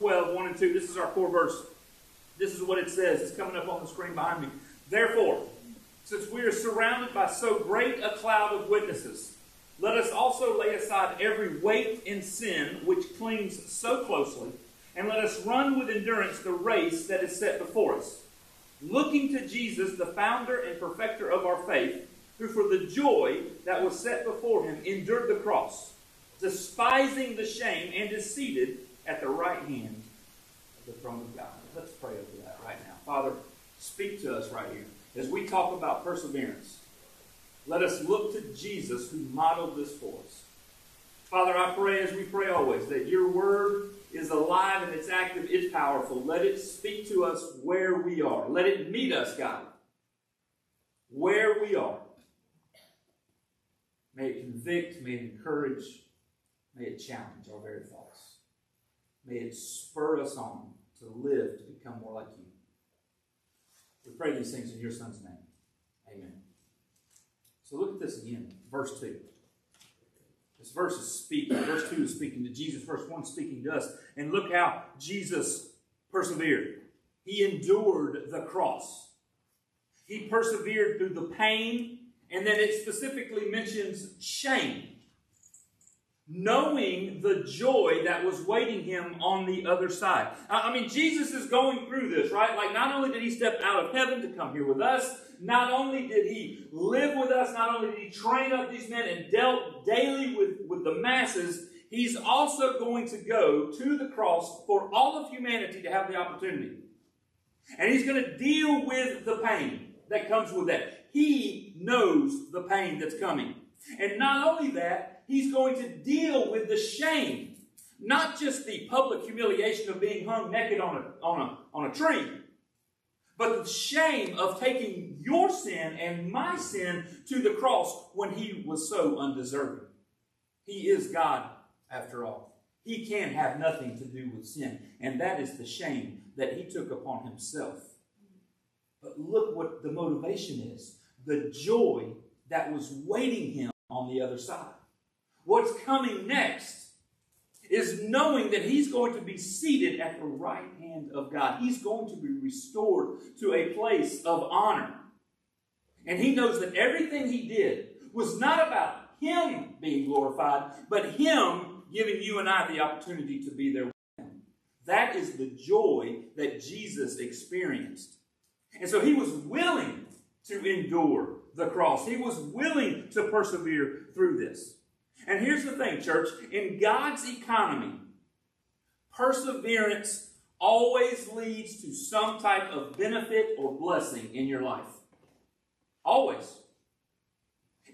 12, 1 and 2. This is our core verse. This is what it says. It's coming up on the screen behind me. Therefore, since we are surrounded by so great a cloud of witnesses, let us also lay aside every weight and sin which clings so closely, and let us run with endurance the race that is set before us, looking to Jesus, the founder and perfecter of our faith, who for the joy that was set before him endured the cross, despising the shame, and is seated at the right hand of the throne of God. Let's pray over that right now. Father, speak to us right here. As we talk about perseverance, let us look to Jesus who modeled this for us. Father, I pray as we pray always that your word is alive and it's active, it's powerful. Let it speak to us where we are. Let it meet us, God, where we are. May it convict, may it encourage, may it challenge our very thoughts. May it spur us on to live to become more like you. We pray these things in your Son's name. Amen. So look at this again, verse 2. This verse is speaking. Verse 2 is speaking to Jesus. Verse 1 speaking to us. And look how Jesus persevered. He endured the cross. He persevered through the pain, and then it specifically mentions shame knowing the joy that was waiting him on the other side. I mean, Jesus is going through this, right? Like, not only did he step out of heaven to come here with us, not only did he live with us, not only did he train up these men and dealt daily with, with the masses, he's also going to go to the cross for all of humanity to have the opportunity. And he's going to deal with the pain that comes with that. He knows the pain that's coming. And not only that, He's going to deal with the shame, not just the public humiliation of being hung naked on a, on a, on a tree, but the shame of taking your sin and my sin to the cross when he was so undeserving. He is God, after all. He can have nothing to do with sin, and that is the shame that he took upon himself. But look what the motivation is the joy that was waiting him on the other side. What's coming next is knowing that he's going to be seated at the right hand of God. He's going to be restored to a place of honor. And he knows that everything he did was not about him being glorified, but him giving you and I the opportunity to be there with him. That is the joy that Jesus experienced. And so he was willing to endure the cross. He was willing to persevere through this. And here's the thing, church in God's economy, perseverance always leads to some type of benefit or blessing in your life. Always.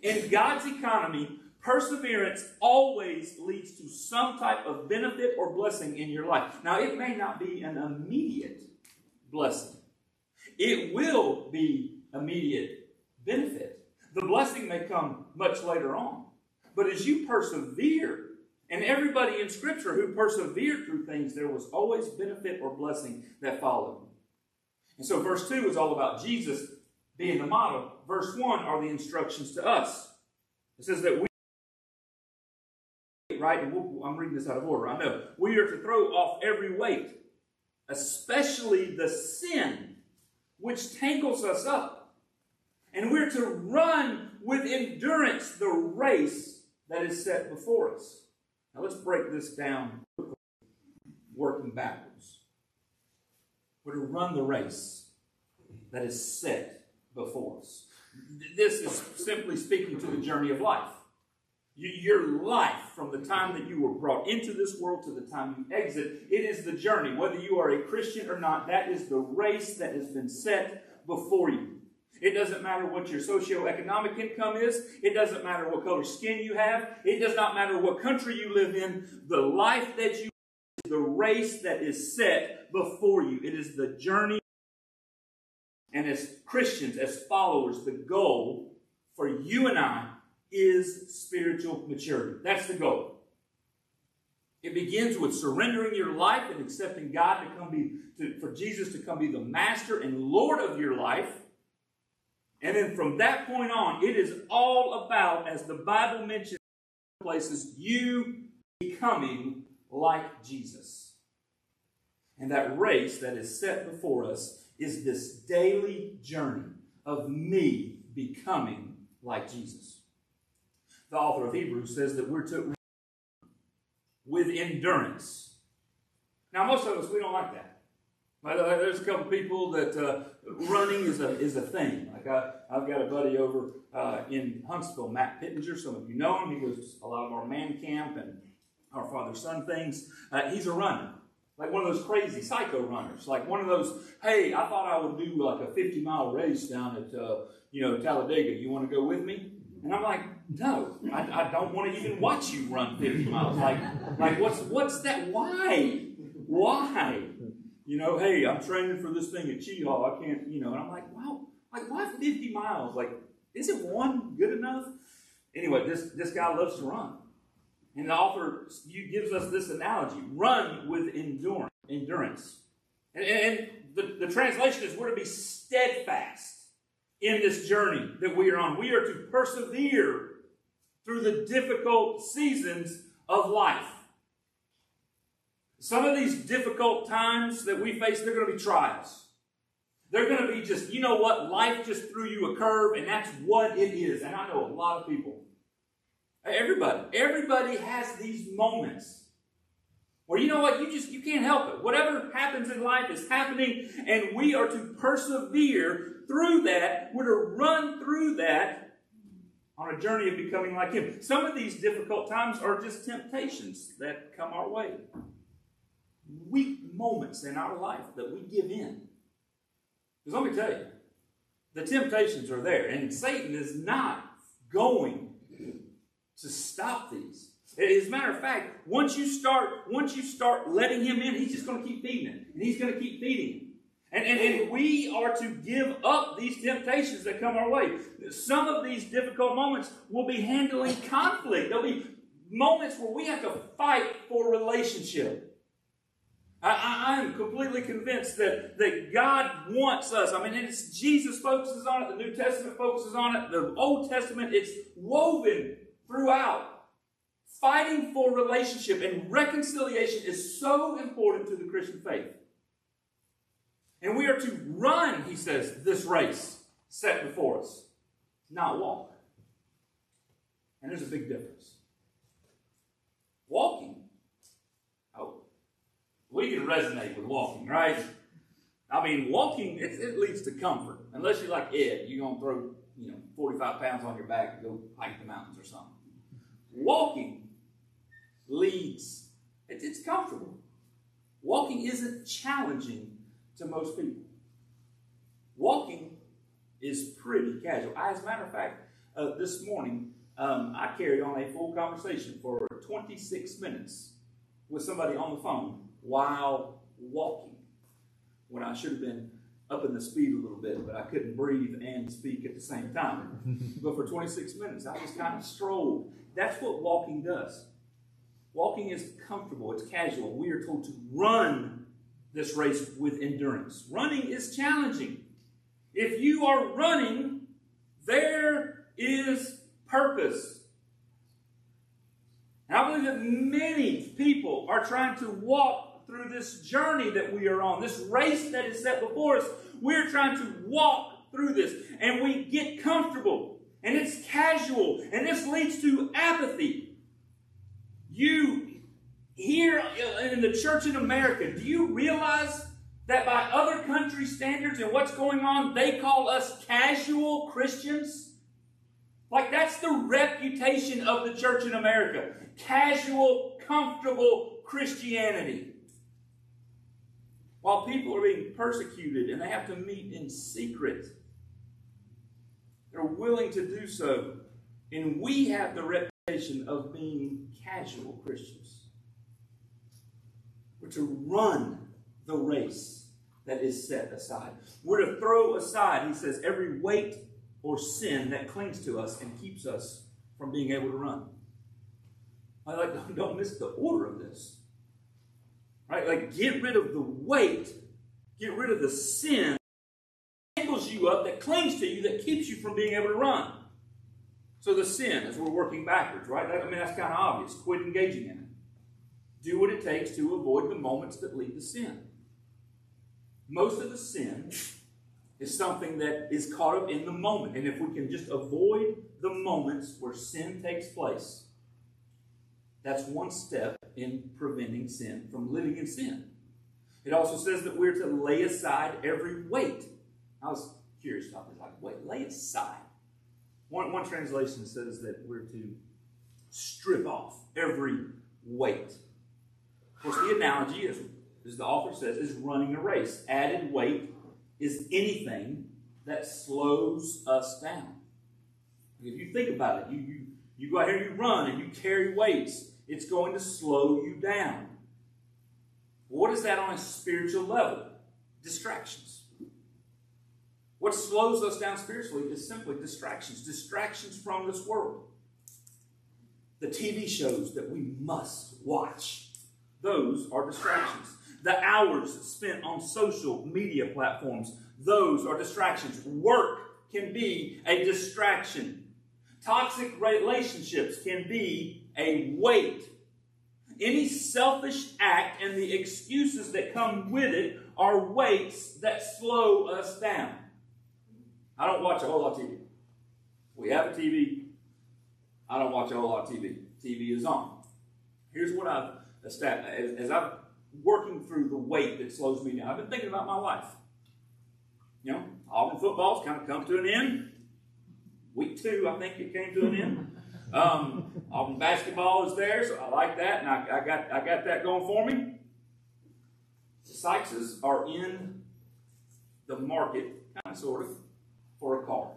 In God's economy, perseverance always leads to some type of benefit or blessing in your life. Now, it may not be an immediate blessing, it will be immediate benefit. The blessing may come much later on. But as you persevere, and everybody in Scripture who persevered through things, there was always benefit or blessing that followed. And so verse 2 is all about Jesus being the model. Verse 1 are the instructions to us. It says that we, right, and we'll, I'm reading this out of order, I know. We are to throw off every weight, especially the sin which tangles us up. And we're to run with endurance the race that is set before us. Now let's break this down working backwards. We're to run the race that is set before us. This is simply speaking to the journey of life. Your life, from the time that you were brought into this world to the time you exit, it is the journey. Whether you are a Christian or not, that is the race that has been set before you. It doesn't matter what your socioeconomic income is. It doesn't matter what color skin you have. It does not matter what country you live in. The life that you is the race that is set before you. It is the journey. And as Christians, as followers, the goal for you and I is spiritual maturity. That's the goal. It begins with surrendering your life and accepting God to come be, to, for Jesus to come be the master and Lord of your life. And then from that point on, it is all about, as the Bible mentions places, you becoming like Jesus. And that race that is set before us is this daily journey of me becoming like Jesus. The author of Hebrews says that we're to with endurance. Now, most of us, we don't like that. There's a couple people that uh, running is a, is a thing. Like I, I've got a buddy over uh, in Huntsville, Matt Pittenger. Some of you know him. He goes a lot of our man camp and our father son things. Uh, he's a runner, like one of those crazy psycho runners. Like one of those, hey, I thought I would do like a 50 mile race down at uh, you know Talladega. You want to go with me? And I'm like, no, I, I don't want to even watch you run 50 miles. Like, like what's what's that? Why? Why? You know, hey, I'm training for this thing at Cheaha. I can't, you know. And I'm like, wow, like why 50 miles? Like, isn't one good enough? Anyway, this this guy loves to run. And the author gives us this analogy run with endurance. endurance. And, and the, the translation is we're to be steadfast in this journey that we are on. We are to persevere through the difficult seasons of life. Some of these difficult times that we face, they're going to be trials. They're going to be just, you know what, life just threw you a curve, and that's what it is. And I know a lot of people. Everybody, everybody has these moments where you know what, you just you can't help it. Whatever happens in life is happening, and we are to persevere through that. We're to run through that on a journey of becoming like Him. Some of these difficult times are just temptations that come our way. Weak moments in our life that we give in. Because let me tell you, the temptations are there, and Satan is not going to stop these. As a matter of fact, once you start, once you start letting him in, he's just going to keep feeding it, and he's going to keep feeding it. And, and, and we are to give up these temptations that come our way. Some of these difficult moments will be handling conflict. There'll be moments where we have to fight for relationship. I, am completely convinced that, that God wants us. I mean, it's Jesus focuses on it, the New Testament focuses on it, the Old Testament, it's woven throughout. Fighting for relationship and reconciliation is so important to the Christian faith. And we are to run, he says, this race set before us, not walk. And there's a big difference. Walking, we can resonate with walking, right? I mean, walking, it, it leads to comfort. Unless you're like Ed, you're going to throw, you know, 45 pounds on your back and go hike the mountains or something. Walking leads, it, it's comfortable. Walking isn't challenging to most people. Walking is pretty casual. As a matter of fact, uh, this morning um, I carried on a full conversation for 26 minutes with somebody on the phone while walking when I should have been up in the speed a little bit, but I couldn't breathe and speak at the same time. but for 26 minutes, I just kind of strolled. That's what walking does. Walking is comfortable, it's casual. We are told to run this race with endurance. Running is challenging. If you are running, there is purpose. And I believe that many people are trying to walk through this journey that we are on, this race that is set before us. We're trying to walk through this, and we get comfortable, and it's casual, and this leads to apathy. You here in the church in America, do you realize that by other country standards and what's going on, they call us casual Christians? Like, that's the reputation of the church in America casual, comfortable Christianity. While people are being persecuted and they have to meet in secret, they're willing to do so. And we have the reputation of being casual Christians. We're to run the race that is set aside. We're to throw aside, he says, every weight or sin that clings to us and keeps us from being able to run. I like don't miss the order of this. Right? Like get rid of the weight, get rid of the sin that angles you up, that clings to you, that keeps you from being able to run. So the sin, as we're working backwards, right? That, I mean that's kind of obvious. Quit engaging in it. Do what it takes to avoid the moments that lead to sin. most of the sin is something that is caught up in the moment. And if we can just avoid the moments where sin takes place, that's one step in preventing sin from living in sin. It also says that we're to lay aside every weight. I was curious about this. Like, wait, lay aside. One, one translation says that we're to strip off every weight. Of course, the analogy is, as the author says, is running a race. Added weight is anything that slows us down. If you think about it, you, you, you go out here and you run and you carry weights, it's going to slow you down. What is that on a spiritual level? Distractions. What slows us down spiritually is simply distractions, distractions from this world. The TV shows that we must watch, those are distractions. The hours spent on social media platforms, those are distractions. Work can be a distraction. Toxic relationships can be a weight. Any selfish act and the excuses that come with it are weights that slow us down. I don't watch a whole lot of TV. We have a TV. I don't watch a whole lot of TV. TV is on. Here's what I've established as, I'm working through the weight that slows me down. I've been thinking about my life. You know, Auburn football's kind of come to an end. Week two, I think it came to an end. Um, Auburn basketball is there, so I like that, and I, I got I got that going for me. The Sykes are in the market, kind of sort of, for a car.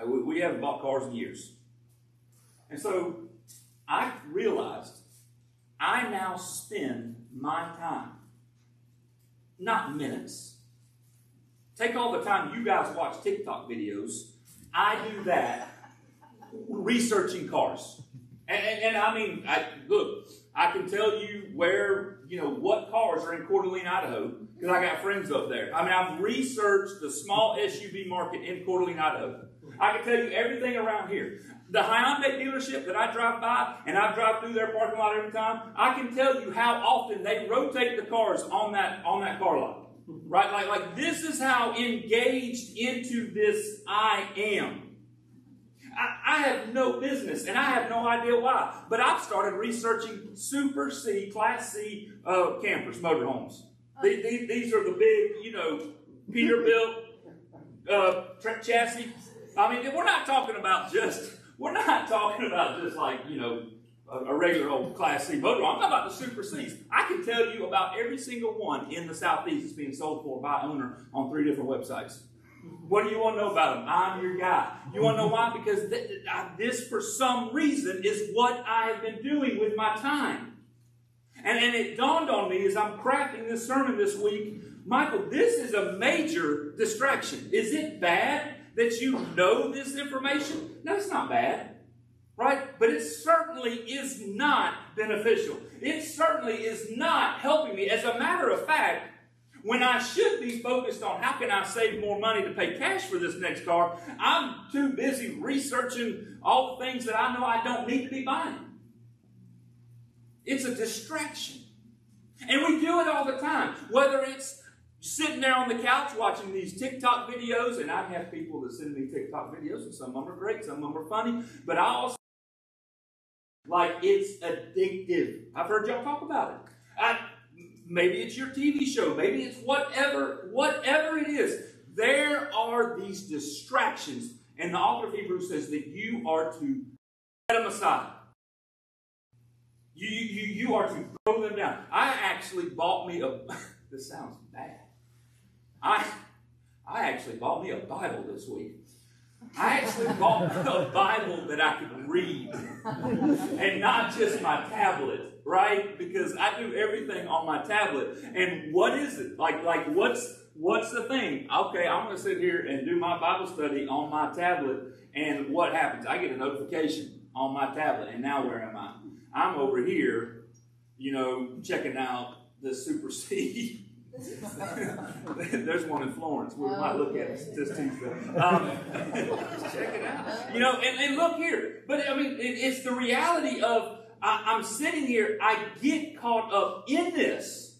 Uh, we, we haven't bought cars in years. And so I realized I now spend my time, not minutes. Take all the time you guys watch TikTok videos. I do that researching cars. And, and, and I mean, I, look, I can tell you where, you know, what cars are in Coeur d'Alene, Idaho, because I got friends up there. I mean, I've researched the small SUV market in Coeur d'Alene, Idaho. I can tell you everything around here. The Hyundai dealership that I drive by, and I drive through their parking lot every time, I can tell you how often they rotate the cars on that on that car lot. Right? Like, like this is how engaged into this I am. I, have no business, and I have no idea why. But I've started researching Super C, Class C uh, campers, motorhomes. These, these, these, are the big, you know, Peterbilt uh, chassis. I mean, we're not talking about just, we're not talking about just like, you know, a, a regular old Class C motor. I'm talking about the Super Cs. I can tell you about every single one in the Southeast that's being sold for by owner on three different websites. What do you want to know about them? I'm your guy. You want to know why? Because th- this, for some reason, is what I have been doing with my time. And, and it dawned on me as I'm crafting this sermon this week Michael, this is a major distraction. Is it bad that you know this information? No, it's not bad. Right? But it certainly is not beneficial. It certainly is not helping me. As a matter of fact, when I should be focused on how can I save more money to pay cash for this next car, I'm too busy researching all the things that I know I don't need to be buying. It's a distraction. And we do it all the time. Whether it's sitting there on the couch watching these TikTok videos, and I have people that send me TikTok videos, and some of them are great, some of them are funny, but I also like it's addictive. I've heard y'all talk about it. I, maybe it's your TV show, maybe it's whatever, whatever it is. There are these distractions, and the author of Hebrews says that you are to set them aside. You, you, you are to throw them down. I actually bought me a. this sounds bad. I, I actually bought me a Bible this week. I actually bought a Bible that I could read and not just my tablet, right? Because I do everything on my tablet. And what is it? Like, like what's what's the thing? Okay, I'm to sit here and do my Bible study on my tablet. And what happens? I get a notification on my tablet. And now where am I? I'm over here, you know, checking out the Super C There's one in Florence. We might look at it this Tuesday. Um, check it out. You know, and, and look here. But I mean, it, it's the reality of I, I'm sitting here, I get caught up in this.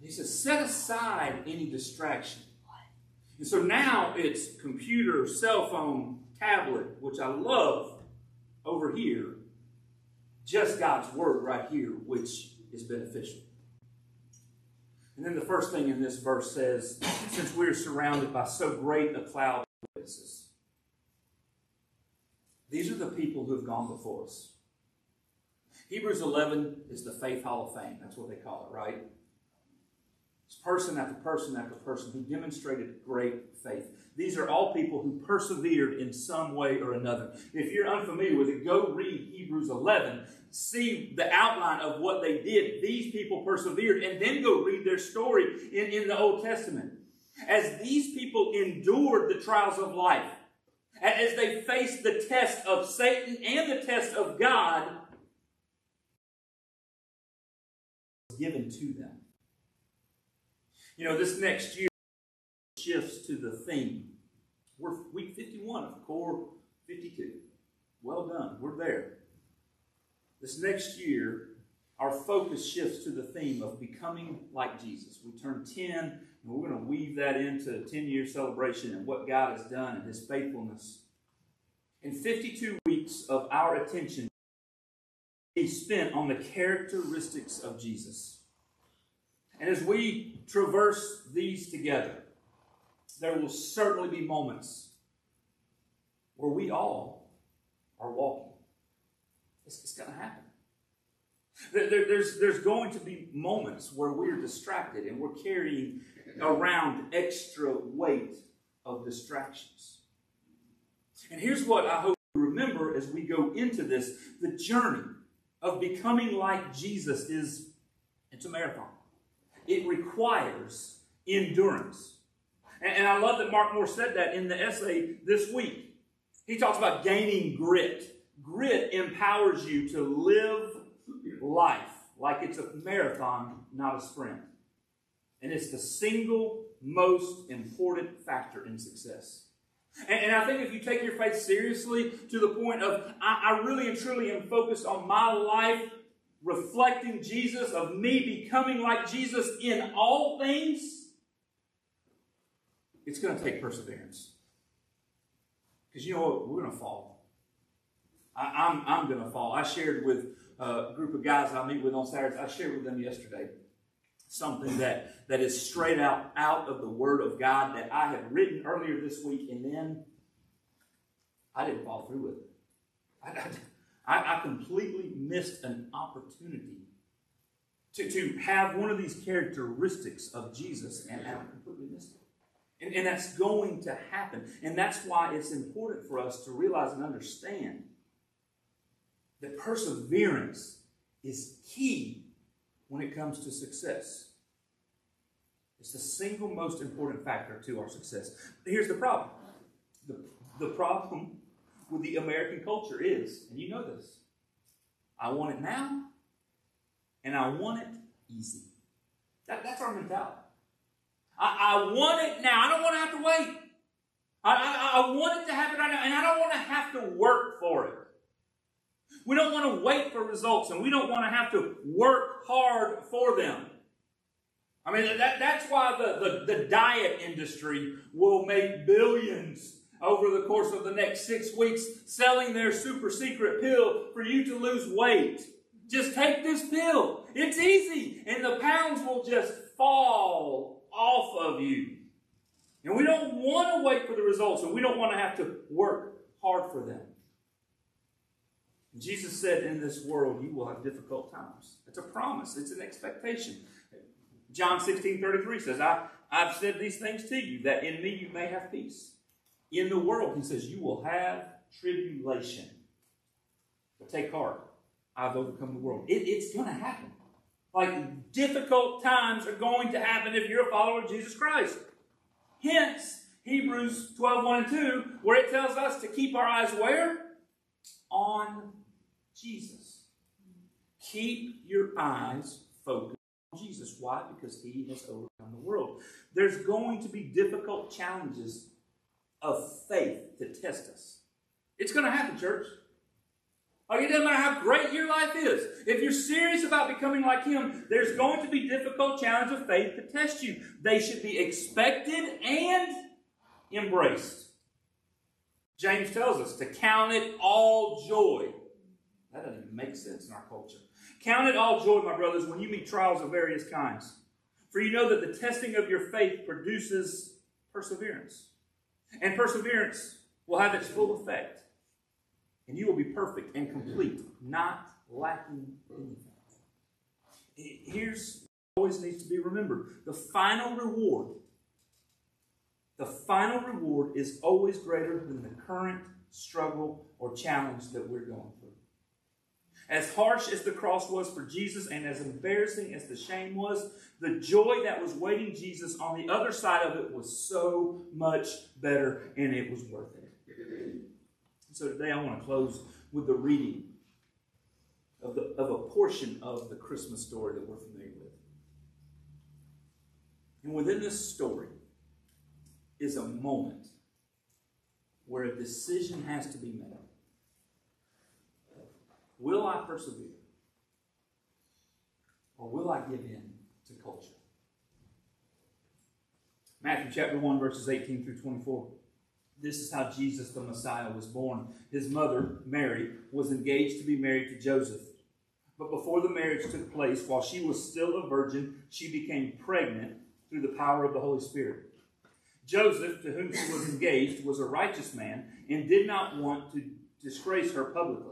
He says, set aside any distraction. And so now it's computer, cell phone, tablet, which I love over here, just God's Word right here, which is beneficial. And then the first thing in this verse says, since we're surrounded by so great a cloud of witnesses, these are the people who have gone before us. Hebrews 11 is the Faith Hall of Fame. That's what they call it, right? It's person after person after person who demonstrated great faith. These are all people who persevered in some way or another. If you're unfamiliar with it, go read Hebrews 11. See the outline of what they did. These people persevered, and then go read their story in, in the Old Testament. As these people endured the trials of life, as they faced the test of Satan and the test of God, was given to them. You know, this next year shifts to the theme. We're week 51 of core 52. Well done. We're there. This next year, our focus shifts to the theme of becoming like Jesus. We turn 10, and we're going to weave that into a 10 year celebration and what God has done and His faithfulness. In 52 weeks of our attention, He spent on the characteristics of Jesus. And as we traverse these together, there will certainly be moments where we all are walking. It's, it's going to happen. There, there's, there's going to be moments where we're distracted and we're carrying around extra weight of distractions. And here's what I hope you remember as we go into this the journey of becoming like Jesus is it's a marathon. It requires endurance. And, and I love that Mark Moore said that in the essay this week. He talks about gaining grit. Grit empowers you to live life like it's a marathon, not a sprint. And it's the single most important factor in success. And, and, I think if you take your faith seriously to the point of, I, I really and truly am focused on my life reflecting Jesus, of me becoming like Jesus in all things, it's going to take perseverance. Because you know what? We're going to fall. I, am I'm, I'm going to fall. I shared with a group of guys I meet with on Saturdays, I shared with them yesterday something that, that is straight out, out of the Word of God that I had written earlier this week, and then I didn't fall through with it. I, I, I, completely missed an opportunity to, to have one of these characteristics of Jesus, and I completely missed it. And, and that's going to happen. And that's why it's important for us to realize and understand that perseverance is key when it comes to success. It's the single most important factor to our success. Here's the problem the, the problem with the American culture is, and you know this, I want it now, and I want it easy. That, that's our mentality. I, I, want it now. I don't want to have to wait. I, I, I want it to happen right now, and I don't want to have to work for it. We don't want to wait for results, and we don't want to have to work hard for them. I mean, that, that's why the, the, the diet industry will make billions over the course of the next six weeks selling their super secret pill for you to lose weight. Just take this pill. It's easy. And the pounds will just fall off of you. And we don't want to wait for the results, and we don't want to have to work hard for them. Jesus said, In this world you will have difficult times. It's a promise, it's an expectation. John 16 33 says, I, I've said these things to you, that in me you may have peace. In the world, he says, you will have tribulation. But take heart. I've overcome the world. It, it's going to happen. Like, difficult times are going to happen if you're a follower of Jesus Christ. Hence, Hebrews 12, 1 and 2, where it tells us to keep our eyes where? On Jesus. Keep your eyes focused on Jesus. Why? Because he has overcome the world. There's going to be difficult challenges of faith to test us. It's going to happen, church. Like it doesn't matter how great your life is. If you're serious about becoming like Him, there's going to be difficult challenges of faith to test you. They should be expected and embraced. James tells us to count it all joy. That doesn't even make sense in our culture. Count it all joy, my brothers, when you meet trials of various kinds. For you know that the testing of your faith produces perseverance. And perseverance will have its full effect and you will be perfect and complete, not lacking anything. Here's always needs to be remembered the final reward. The final reward is always greater than the current struggle or challenge that we're going through. As harsh as the cross was for Jesus and as embarrassing as the shame was, the joy that was waiting Jesus on the other side of it was so much better and it was worth it. So today I want to close with the reading of, the, of a portion of the Christmas story that we're familiar with. And within this story is a moment where a decision has to be made. Will I persevere? Or will I give in to culture? Matthew chapter 1, verses 18 through 24. This is how Jesus the Messiah was born. His mother, Mary, was engaged to be married to Joseph. But before the marriage took place, while she was still a virgin, she became pregnant through the power of the Holy Spirit. Joseph, to whom she was engaged, was a righteous man and did not want to disgrace her publicly.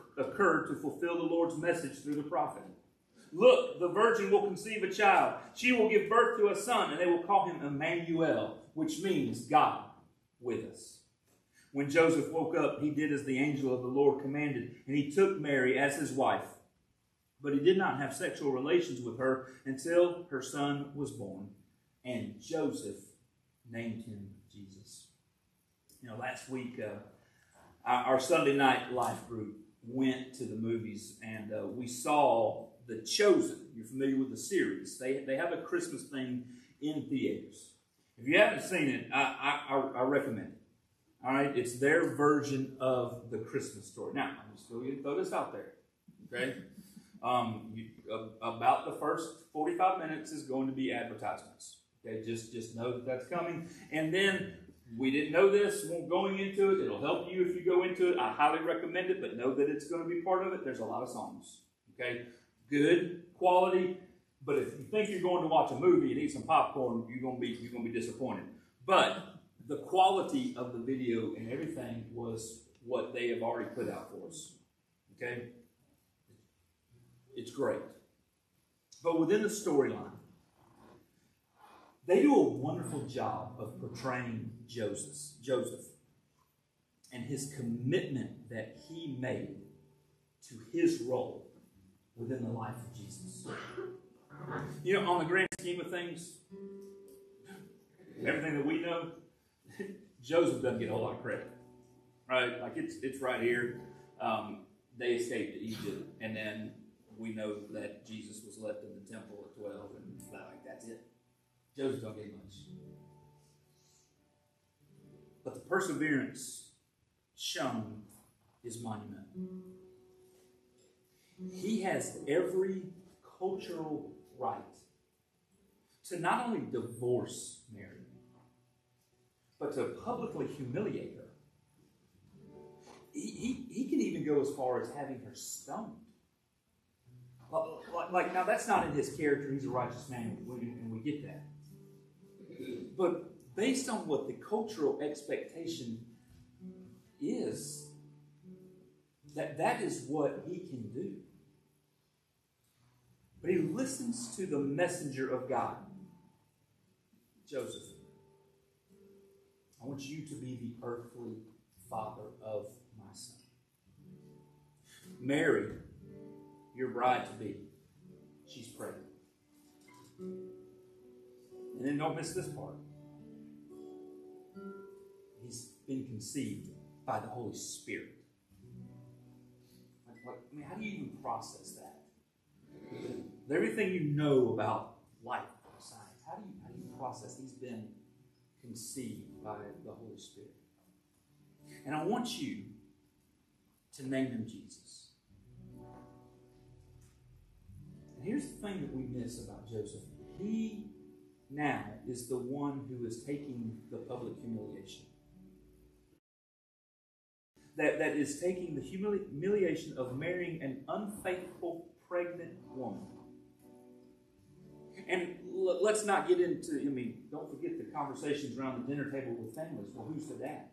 to fulfill the Lord's message through the prophet. Look, the virgin will conceive a child. She will give birth to a son, and they will call him Emmanuel, which means God with us. When Joseph woke up, he did as the angel of the Lord commanded, and he took Mary as his wife. But he did not have sexual relations with her until her son was born, and Joseph named him Jesus. You know, last week, uh, our Sunday night life group went to the movies, and uh, we saw The Chosen. You're familiar with the series. They, they have a Christmas thing in theaters. If you haven't seen it, I, I, I recommend it. All right, it's their version of the Christmas story. Now, I'm just going to throw this out there. Okay, um, you, about the first 45 minutes is going to be advertisements. Okay, just just know that that's coming, and then we didn't know this going into it. It'll help you if you go into it. I highly recommend it, but know that it's going to be part of it. There's a lot of songs. Okay, good quality. But if you think you're going to watch a movie and eat some popcorn, you're going to be you're going to be disappointed. But the quality of the video and everything was what they have already put out for us. Okay? It's great. But within the storyline, they do a wonderful job of portraying Joseph, Joseph and his commitment that he made to his role within the life of Jesus. You know, on the grand scheme of things, everything that we know, Joseph doesn't get a whole lot of credit, right? Like it's it's right here. Um, they escaped to Egypt, and then we know that Jesus was left in the temple at twelve, and like that's it. Joseph don't get much, but the perseverance shown is monumental. He has every cultural right to not only divorce Mary but to publicly humiliate her. He, he, he can even go as far as having her stoned. Like, like, now that's not in his character. He's a righteous man, and we get that. But based on what the cultural expectation is, that that is what he can do. But he listens to the messenger of God, Joseph. I want you to be the earthly father of my son. Mary, your bride to be, she's pregnant. And then don't miss this part. He's been conceived by the Holy Spirit. Like, I mean, how do you even process that? With everything you know about life, science, how do you how do you process he's been conceived by the Holy Spirit? And I want you to name him Jesus. And here's the thing that we miss about Joseph. He now is the one who is taking the public humiliation. That, that is taking the humili- humiliation of marrying an unfaithful pregnant woman. And l- let's not get into, I mean, don't forget the conversations around the dinner table with families. Well, who's the dad?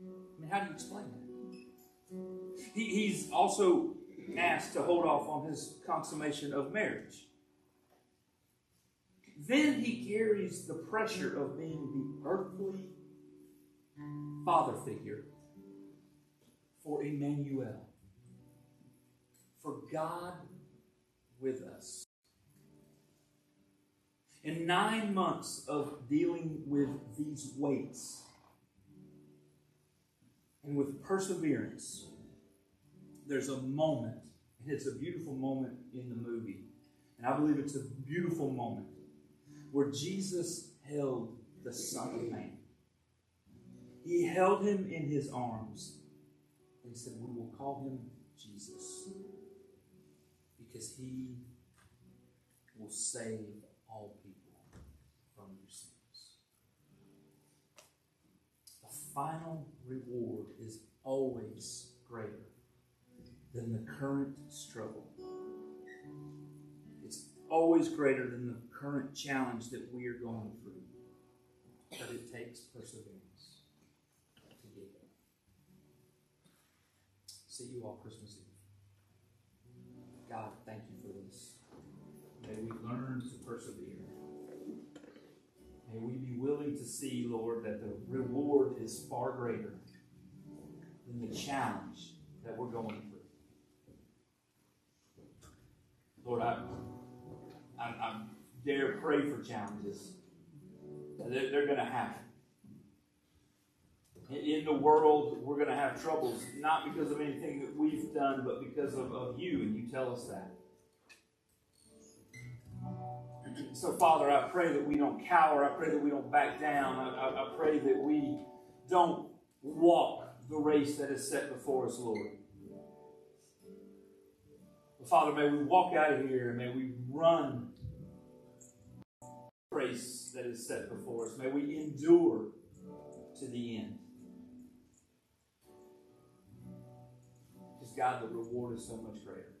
I mean, how do you explain that? He, he's also asked to hold off on his consummation of marriage. Then he carries the pressure of being the earthly father figure for Emmanuel, for God with us. In nine months of dealing with these weights and with perseverance, there's a moment, and it's a beautiful moment in the movie. And I believe it's a beautiful moment where Jesus held the Son of Man. He held him in his arms and said, We will call him Jesus because he will save all people from their sins. The final reward is always greater than the current struggle. Always greater than the current challenge that we are going through. But it takes perseverance to get there. See you all Christmas Eve. God, thank you for this. May we learn to persevere. May we be willing to see, Lord, that the reward is far greater than the challenge that we're going through. Lord, I, I, I dare pray for challenges. They're, they're going to happen. In, the world, we're going to have troubles, not because of anything that we've done, but because of, of you, and you tell us that. So, Father, I pray that we don't cower. I pray that we don't back down. I, I, I pray that we don't walk the race that is set before us, Lord. Father, may we walk out of here and may we run race that is set before us. May we endure to the end. Because, God, the reward is so much greater.